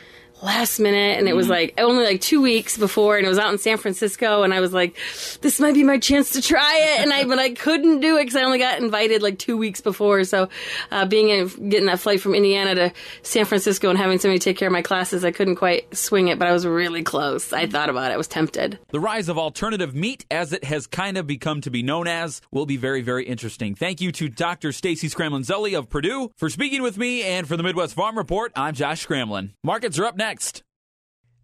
Speaker 26: last minute and it was like only like two weeks before and it was out in San Francisco and I was like, this might be my chance to try it. And I, but I couldn't do it because I only got invited like two weeks before. So, uh, being in, getting that flight from Indiana to San Francisco and having somebody take care of my classes, I couldn't quite swing it, but I was really close. I thought about it. I was tempted.
Speaker 1: The rise of alternative meat, as it has kind of become to be known as, will be very, very interesting. Thank you to Dr. Stacy Scramlin-Zuelly of Purdue for speaking with me, and for the Midwest Farm Report, I'm Josh Scramlin. Markets are up next.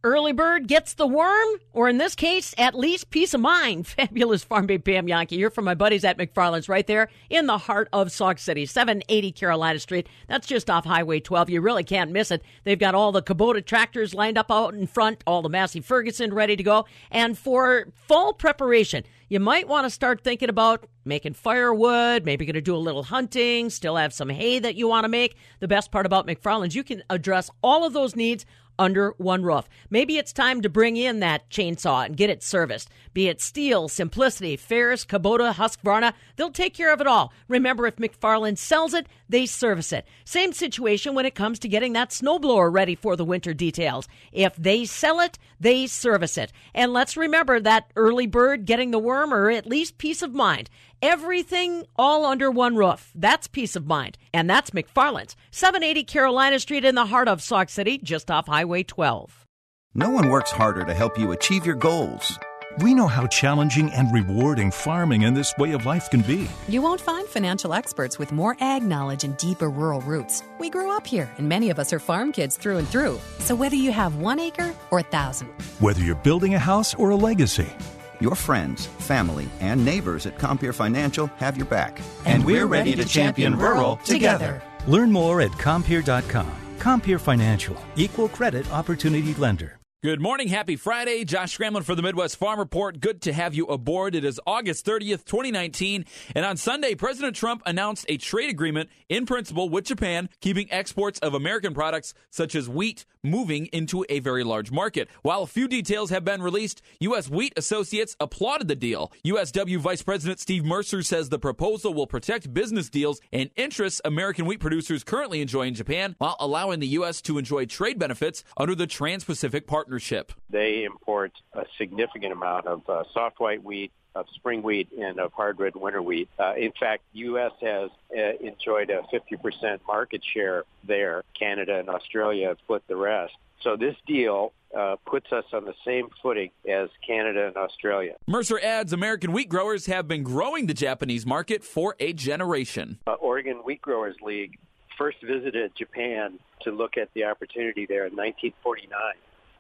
Speaker 21: Early bird gets the worm, or in this case, at least peace of mind. Fabulous Farm Babe Pam Jahnke here from my buddies at McFarland's right there in the heart of Sauk City, 780 Carolina Street. That's just off Highway 12. You really can't miss it. They've got all the Kubota tractors lined up out in front, all the Massey Ferguson ready to go. And for fall preparation, you might want to start thinking about making firewood, maybe going to do a little hunting, still have some hay that you want to make. The best part about McFarland's, you can address all of those needs under one roof. Maybe it's time to bring in that chainsaw and get it serviced. Be it Stihl, Simplicity, Ferris, Kubota, Husqvarna, they'll take care of it all. Remember, if McFarland sells it, they service it. Same situation when it comes to getting that snowblower ready for the winter details. If they sell it, they service it. And let's remember that early bird getting the worm or at least peace of mind. Everything all under one roof. That's peace of mind. And that's McFarland's. 780 Carolina Street in the heart of Sauk City, just off Highway 12.
Speaker 28: No one works harder to help you achieve your goals.
Speaker 29: We know how challenging and rewarding farming and this way of life can be.
Speaker 30: You won't find financial experts with more ag knowledge and deeper rural roots. We grew up here, and many of us are farm kids through and through. So whether you have one acre or a thousand,
Speaker 29: Whether you're building a house or a legacy,
Speaker 28: Your friends, family, and neighbors at Compeer Financial have your back.
Speaker 29: And we're ready to champion rural together. Learn more at Compeer.com. Compeer Financial, equal credit opportunity lender.
Speaker 1: Good morning. Happy Friday. Josh Scramlin for the Midwest Farm Report. Good to have you aboard. It is August 30th, 2019. And on Sunday, President Trump announced a trade agreement in principle with Japan, keeping exports of American products such as wheat moving into a very large market. While a few details have been released, U.S. Wheat Associates applauded the deal. USW Vice President Steve Mercer says the proposal will protect business deals and interests American wheat producers currently enjoy in Japan while allowing the U.S. to enjoy trade benefits under the Trans Pacific Partnership.
Speaker 31: They import a significant amount of uh, soft white wheat, of spring wheat, and of hard red winter wheat. Uh, in fact, U.S. has uh, enjoyed a 50% market share there. Canada and Australia have split the rest. So this deal uh, puts us on the same footing as Canada and Australia.
Speaker 1: Mercer adds American wheat growers have been growing the Japanese market for a generation.
Speaker 31: Uh, Oregon Wheat Growers League first visited Japan to look at the opportunity there in 1949.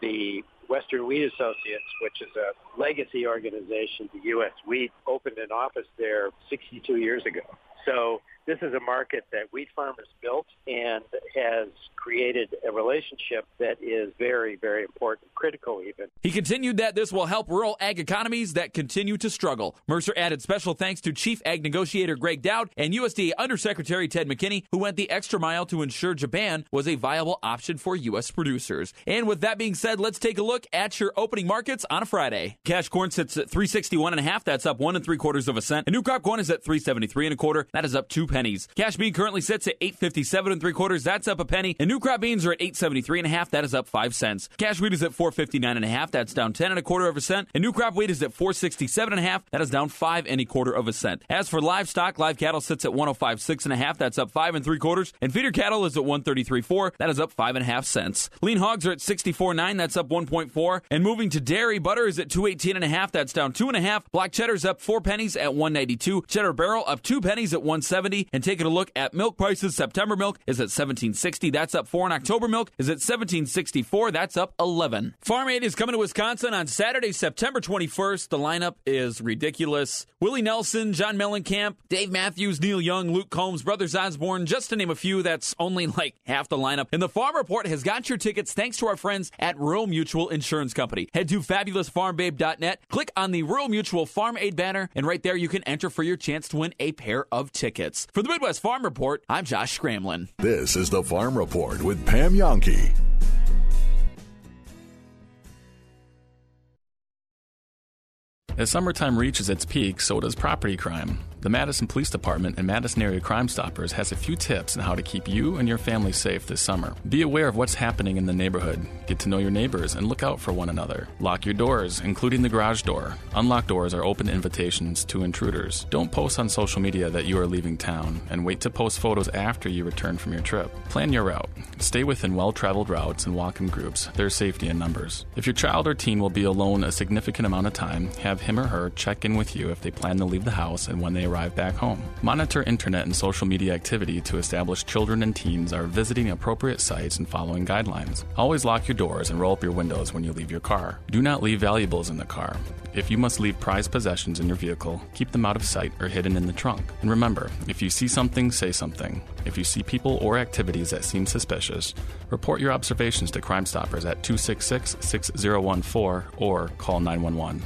Speaker 31: The Western Wheat Associates, which is a legacy organization to U.S. Wheat, opened an office there 62 years ago. So this is a market that wheat farmers built and has created a relationship that is very, very important, critical even.
Speaker 1: He continued that this will help rural ag economies that continue to struggle. Mercer added special thanks to Chief Ag Negotiator Gregg Doud and USDA Undersecretary Ted McKinney, who went the extra mile to ensure Japan was a viable option for U.S. producers. And with that being said, let's take a look at your opening markets on a Friday. Cash corn sits at 361 and a half. That's up one and three quarters of a cent. And new crop corn is at 373 and a quarter. That is up two pennies. Cash bean currently sits at 857 and three quarters. That's up a penny. And new crop beans are at 873 and a half. That is up five cents. Cash wheat is at 459 and a half. That's down 10 and a quarter of a cent. And new crop wheat is at 467 and a half. That is down five and a quarter of a cent. As for livestock, live cattle sits at 105.6 and a half. That's up five and three quarters. And feeder cattle is at 133.4. That is up five and a half cents. Lean hogs are at 64.9. That's up 1.4. And moving to dairy, butter is at 218 and a half. That's down two and a half. Block cheddar's up four pennies at 192. Cheddar barrel up two pennies at 170. And taking a look at milk prices, September milk is at 1760. That's up four. And October milk is at 1764. That's up 11. Farm Aid is coming to Wisconsin on Saturday, September 21st. The lineup is ridiculous. Willie Nelson, John Mellencamp, Dave Matthews, Neil Young, Luke Combs, Brothers Osborne, just to name a few. That's only like half the lineup. And the Farm Report has got your tickets thanks to our friends at Rural Mutual Insurance Company. Head to fabulousfarmbabe.net, click on the Rural Mutual Farm Aid banner, and right there you can enter for your chance to win a pair of tickets. For the Midwest Farm Report, I'm Josh Scramlin.
Speaker 9: This is the Farm Report with Pam Jahnke.
Speaker 32: As summertime reaches its peak, so does property crime.
Speaker 33: The Madison Police Department and Madison Area Crime Stoppers has a few tips on how to keep you and your family safe this summer. Be aware of what's happening in the neighborhood, get to know your neighbors, and look out for one another. Lock your doors, including the garage door. Unlocked doors are open invitations to intruders. Don't post on social media that you are leaving town, and wait to post photos after you return from your trip. Plan your route. Stay within well traveled routes and walk in groups. There's safety in numbers. If your child or teen will be alone a significant amount of time, have him or her check in with you if they plan to leave the house and when they arrive back home. Monitor internet and social media activity to establish children and teens are visiting appropriate sites and following guidelines. Always lock your doors and roll up your windows when you leave your car. Do not leave valuables in the car. If you must leave prized possessions in your vehicle, keep them out of sight or hidden in the trunk. And remember, if you see something, say something. If you see people or activities that seem suspicious, report your observations to Crime Stoppers at 266 6014 or call 911.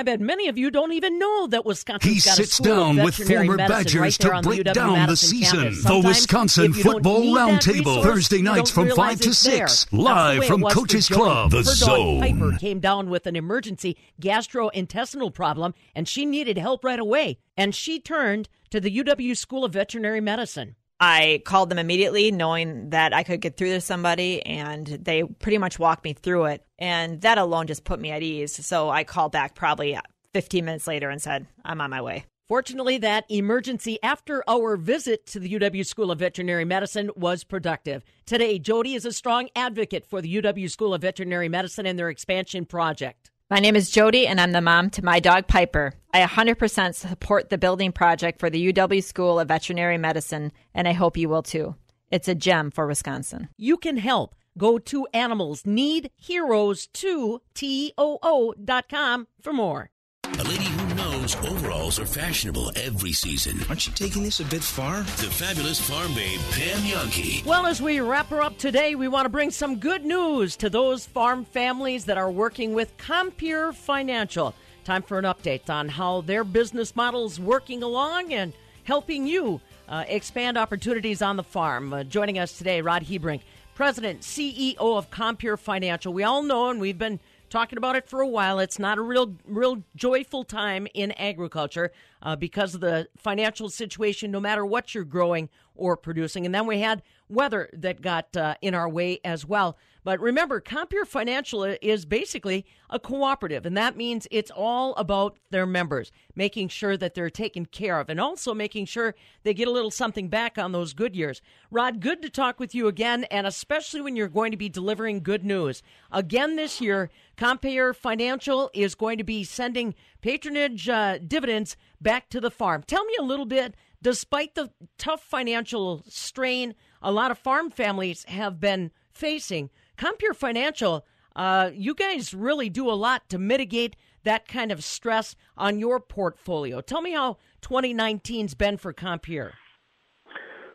Speaker 21: I bet many of you don't even know that Wisconsin's
Speaker 9: He sits down with former
Speaker 21: medicine right
Speaker 9: Badgers to break
Speaker 21: the
Speaker 9: down the season.
Speaker 21: campus.
Speaker 9: The
Speaker 21: Sometimes
Speaker 9: Wisconsin
Speaker 21: if you don't
Speaker 9: Football Roundtable. Thursday nights from 5 to
Speaker 21: it's there.
Speaker 9: 6. Live from Coach's. Club. The
Speaker 21: Her
Speaker 9: Zone.
Speaker 21: Piper came down with an emergency gastrointestinal problem, and she needed help right away. And she turned to the UW School of Veterinary Medicine.
Speaker 34: I called them immediately, knowing that I could get through to somebody, and they pretty much walked me through it. And that alone just put me at ease. So I called back probably 15 minutes later and said, I'm on my way.
Speaker 21: Fortunately, that emergency after our visit to the UW School of Veterinary Medicine was productive. Today, Jody is a strong advocate for the UW School of Veterinary Medicine and their expansion project.
Speaker 34: My name is Jody, and I'm the mom to my dog Piper. I 100% support the building project for the UW School of Veterinary Medicine, and I hope you will too. It's a gem for Wisconsin.
Speaker 21: You can help. Go to Animals Need Heroes 2 TOO.com for more.
Speaker 9: A lady who knows overalls are fashionable every season. Aren't you taking this a bit far? The fabulous farm babe, Pam Jahnke.
Speaker 21: Well, as we wrap her up today, we want to bring some good news to those farm families that are working with Compeer Financial. Time for an update on how their business model is working along and helping you uh, expand opportunities on the farm. Uh, joining us today, Rod Hebrink, President, CEO of Compeer Financial. We all know, and we've been talking about it for a while. It's not a real, real joyful time in agriculture uh, because of the financial situation. No matter what you're growing or producing, and then we had weather that got uh, in our way as well. But remember, Compeer Financial is basically a cooperative, and that means it's all about their members, making sure that they're taken care of, and also making sure they get a little something back on those good years. Rod, good to talk with you again, and especially when you're going to be delivering good news. Again this year, Compeer Financial is going to be sending patronage uh, dividends back to the farm. Tell me a little bit, despite the tough financial strain a lot of farm families have been facing, Compeer Financial, uh, you guys really do a lot to mitigate that kind of stress on your portfolio. Tell me how 2019's been for Compeer.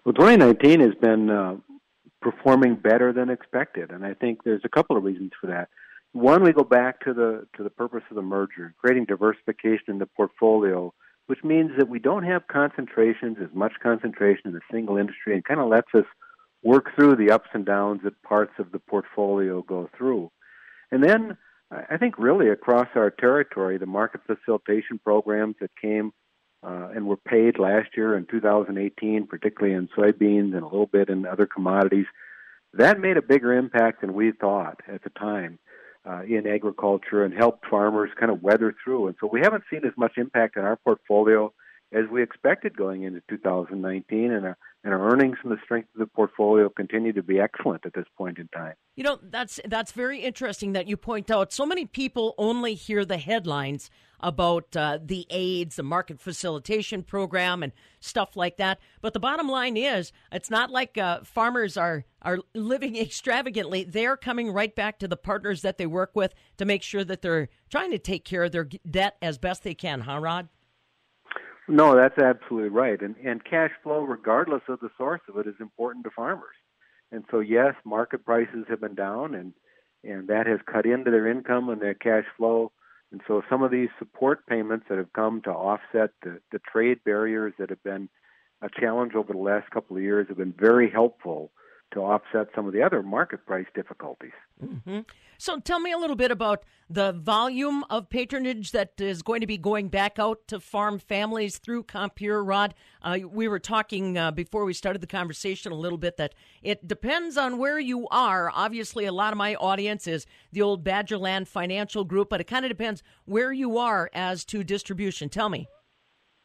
Speaker 35: Well, 2019 has been uh, performing better than expected, and I think there's a couple of reasons for that. One, we go back to the to the purpose of the merger, creating diversification in the portfolio, which means that we don't have concentrations, as much concentration in a single industry, and kind of lets us work through the ups and downs that parts of the portfolio go through. And then I think really across our territory, the market facilitation programs that came uh, and were paid last year in 2018, particularly in soybeans and a little bit in other commodities, that made a bigger impact than we thought at the time uh, in agriculture and helped farmers kind of weather through. And so we haven't seen as much impact in our portfolio as we expected going into 2019, and our, and our earnings from the strength of the portfolio continue to be excellent at this point in time.
Speaker 21: You know, that's that's very interesting that you point out. So many people only hear the headlines about uh, the AIDS, the market facilitation program, and stuff like that. But the bottom line is, it's not like uh, farmers are are living extravagantly. They're coming right back to the partners that they work with to make sure that they're trying to take care of their debt as best they can. Huh, Rod?
Speaker 35: No, that's absolutely right. And and cash flow, regardless of the source of it, is important to farmers. And so, yes, market prices have been down, and and that has cut into their income and their cash flow. And so, some of these support payments that have come to offset the, the trade barriers that have been a challenge over the last couple of years have been very helpful to offset some of the other market price difficulties.
Speaker 21: hmm So tell me a little bit about the volume of patronage that is going to be going back out to farm families through Compeer, Rod. Uh, we were talking uh, before we started the conversation a little bit that it depends on where you are. Obviously, a lot of my audience is the old Badgerland Financial Group, but it kind of depends where you are as to distribution. Tell me.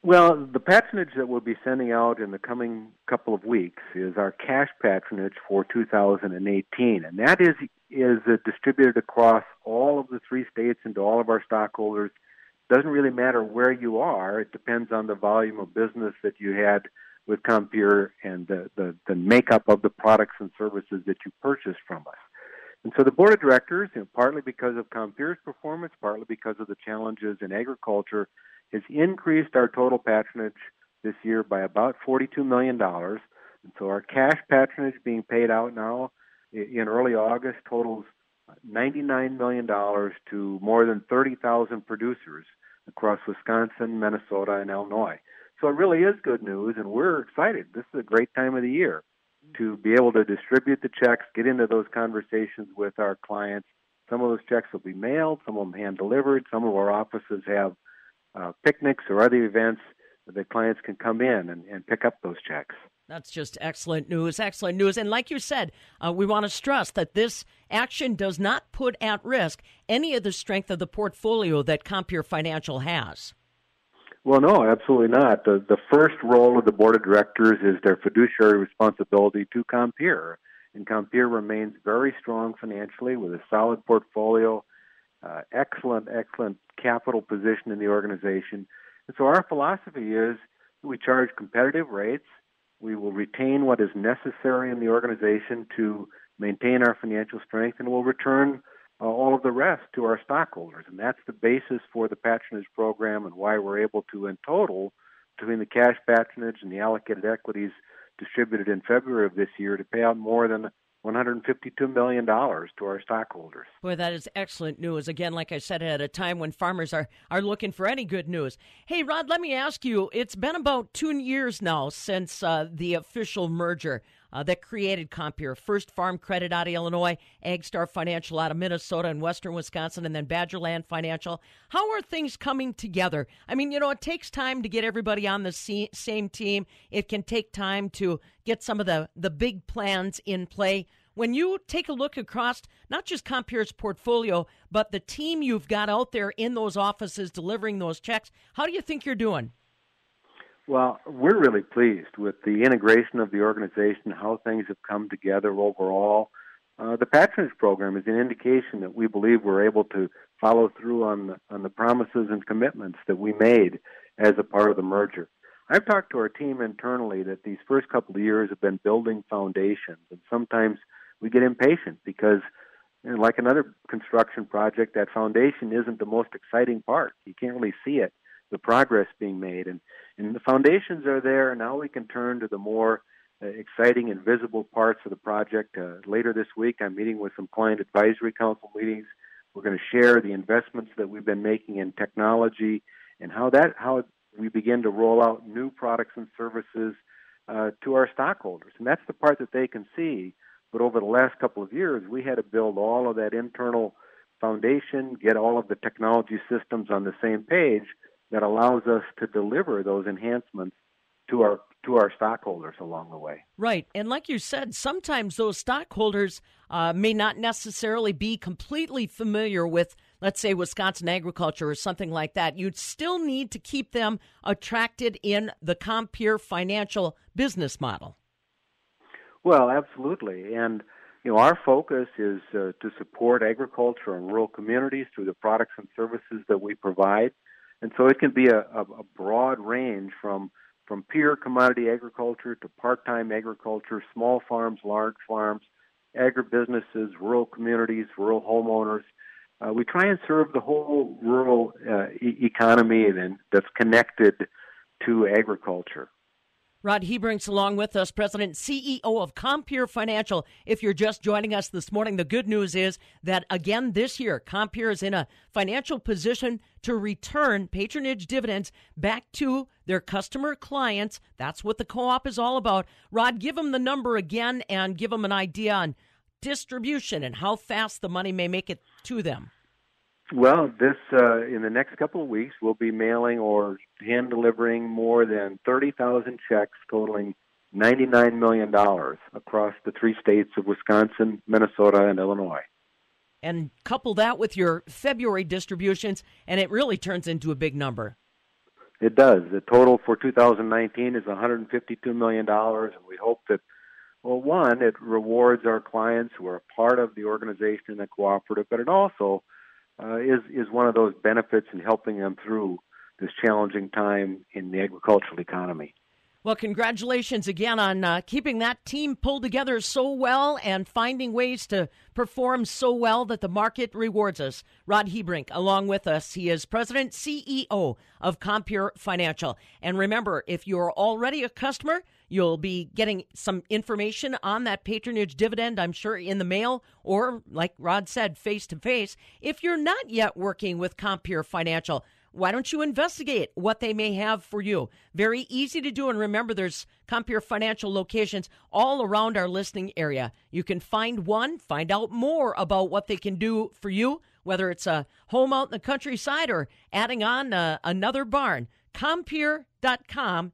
Speaker 35: Well, the patronage that we'll be sending out in the coming couple of weeks is our cash patronage for 2018, and that is is distributed across all of the three states and to all of our stockholders. Doesn't really matter where you are; it depends on the volume of business that you had with Compeer and the, the the makeup of the products and services that you purchased from us. And so the board of directors, you know, partly because of Compeer's performance, partly because of the challenges in agriculture has increased our total patronage this year by about $42 million. And so our cash patronage being paid out now in early August totals $99 million to more than 30,000 producers across Wisconsin, Minnesota, and Illinois. So it really is good news, and we're excited. This is a great time of the year to be able to distribute the checks, get into those conversations with our clients. Some of those checks will be mailed, some of them hand delivered. Some of our offices have uh, picnics or other events that clients can come in and, and pick up those checks.
Speaker 21: That's just excellent news. Excellent news. And like you said, uh, we want to stress that this action does not put at risk any of the strength of the portfolio that Compeer Financial has.
Speaker 35: Well, no, absolutely not. The, the first role of the board of directors is their fiduciary responsibility to Compeer. And Compeer remains very strong financially with a solid portfolio, uh, excellent, excellent capital position in the organization. And so our philosophy is we charge competitive rates. We will retain what is necessary in the organization to maintain our financial strength, and we'll return uh, all of the rest to our stockholders. And that's the basis for the patronage program and why we're able to, in total, between the cash patronage and the allocated equities distributed in February of this year, to pay out more than $152 million to our stockholders.
Speaker 21: Boy, that is excellent news. Again, like I said, at a time when farmers are, are looking for any good news. Hey, Rod, let me ask you it's been about two years now since uh, the official merger uh, that created Compeer. First Farm Credit out of Illinois, AgStar Financial out of Minnesota and Western Wisconsin, and then Badgerland Financial. How are things coming together? I mean, you know, it takes time to get everybody on the same team. It can take time to get some of the, the big plans in play. When you take a look across not just Compeer's portfolio, but the team you've got out there in those offices delivering those checks, how do you think you're doing?
Speaker 35: Well, we're really pleased with the integration of the organization, how things have come together overall. Uh, the patronage program is an indication that we believe we're able to follow through on the, on the promises and commitments that we made as a part of the merger. I've talked to our team internally that these first couple of years have been building foundations, and sometimes we get impatient because, you know, like another construction project, that foundation isn't the most exciting part. You can't really see it, the progress being made, and and the foundations are there. Now we can turn to the more uh, exciting and visible parts of the project. Uh, later this week, I'm meeting with some client advisory council meetings. We're going to share the investments that we've been making in technology and how that how we begin to roll out new products and services uh, to our stockholders. And that's the part that they can see. But over the last couple of years, we had to build all of that internal foundation, get all of the technology systems on the same page that allows us to deliver those enhancements to our to our stockholders along the way.
Speaker 21: Right, and like you said, sometimes those stockholders uh, may not necessarily be completely familiar with, let's say, Wisconsin agriculture or something like that. You'd still need to keep them attracted in the Compeer financial business model.
Speaker 35: Well, absolutely, and you know our focus is uh, to support agriculture and rural communities through the products and services that we provide. And so it can be a, a, a broad range from from pure commodity agriculture to part-time agriculture, small farms, large farms, agribusinesses, rural communities, rural homeowners. Uh, we try and serve the whole rural uh, e- economy and that's connected to agriculture.
Speaker 21: Rod Hebrink's along with us, President CEO of Compeer Financial. If you're just joining us this morning, the good news is that again this year, Compeer is in a financial position to return patronage dividends back to their customer clients. That's what the co-op is all about. Rod, give them the number again and give them an idea on distribution and how fast the money may make it to them.
Speaker 35: Well, this uh, in the next couple of weeks, we'll be mailing or hand delivering more than 30,000 checks totaling $99 million across the three states of Wisconsin, Minnesota, and Illinois.
Speaker 21: And couple that with your February distributions, and it really turns into a big number.
Speaker 35: It does. The total for 2019 is $152 million, and we hope that, well, one, it rewards our clients who are part of the organization and the cooperative, but it also uh, is is one of those benefits in helping them through this challenging time in the agricultural economy.
Speaker 21: Well, congratulations again on uh, keeping that team pulled together so well and finding ways to perform so well that the market rewards us. Rod Hebrink, along with us, he is president CEO of Compeer Financial. And remember, if you're already a customer, you'll be getting some information on that patronage dividend, I'm sure, in the mail or, like Rod said, face to face. If you're not yet working with Compeer Financial, why don't you investigate what they may have for you? Very easy to do. And remember, there's Compeer Financial locations all around our listening area. You can find one, find out more about what they can do for you, whether it's a home out in the countryside or adding on uh, another barn. Compeer.com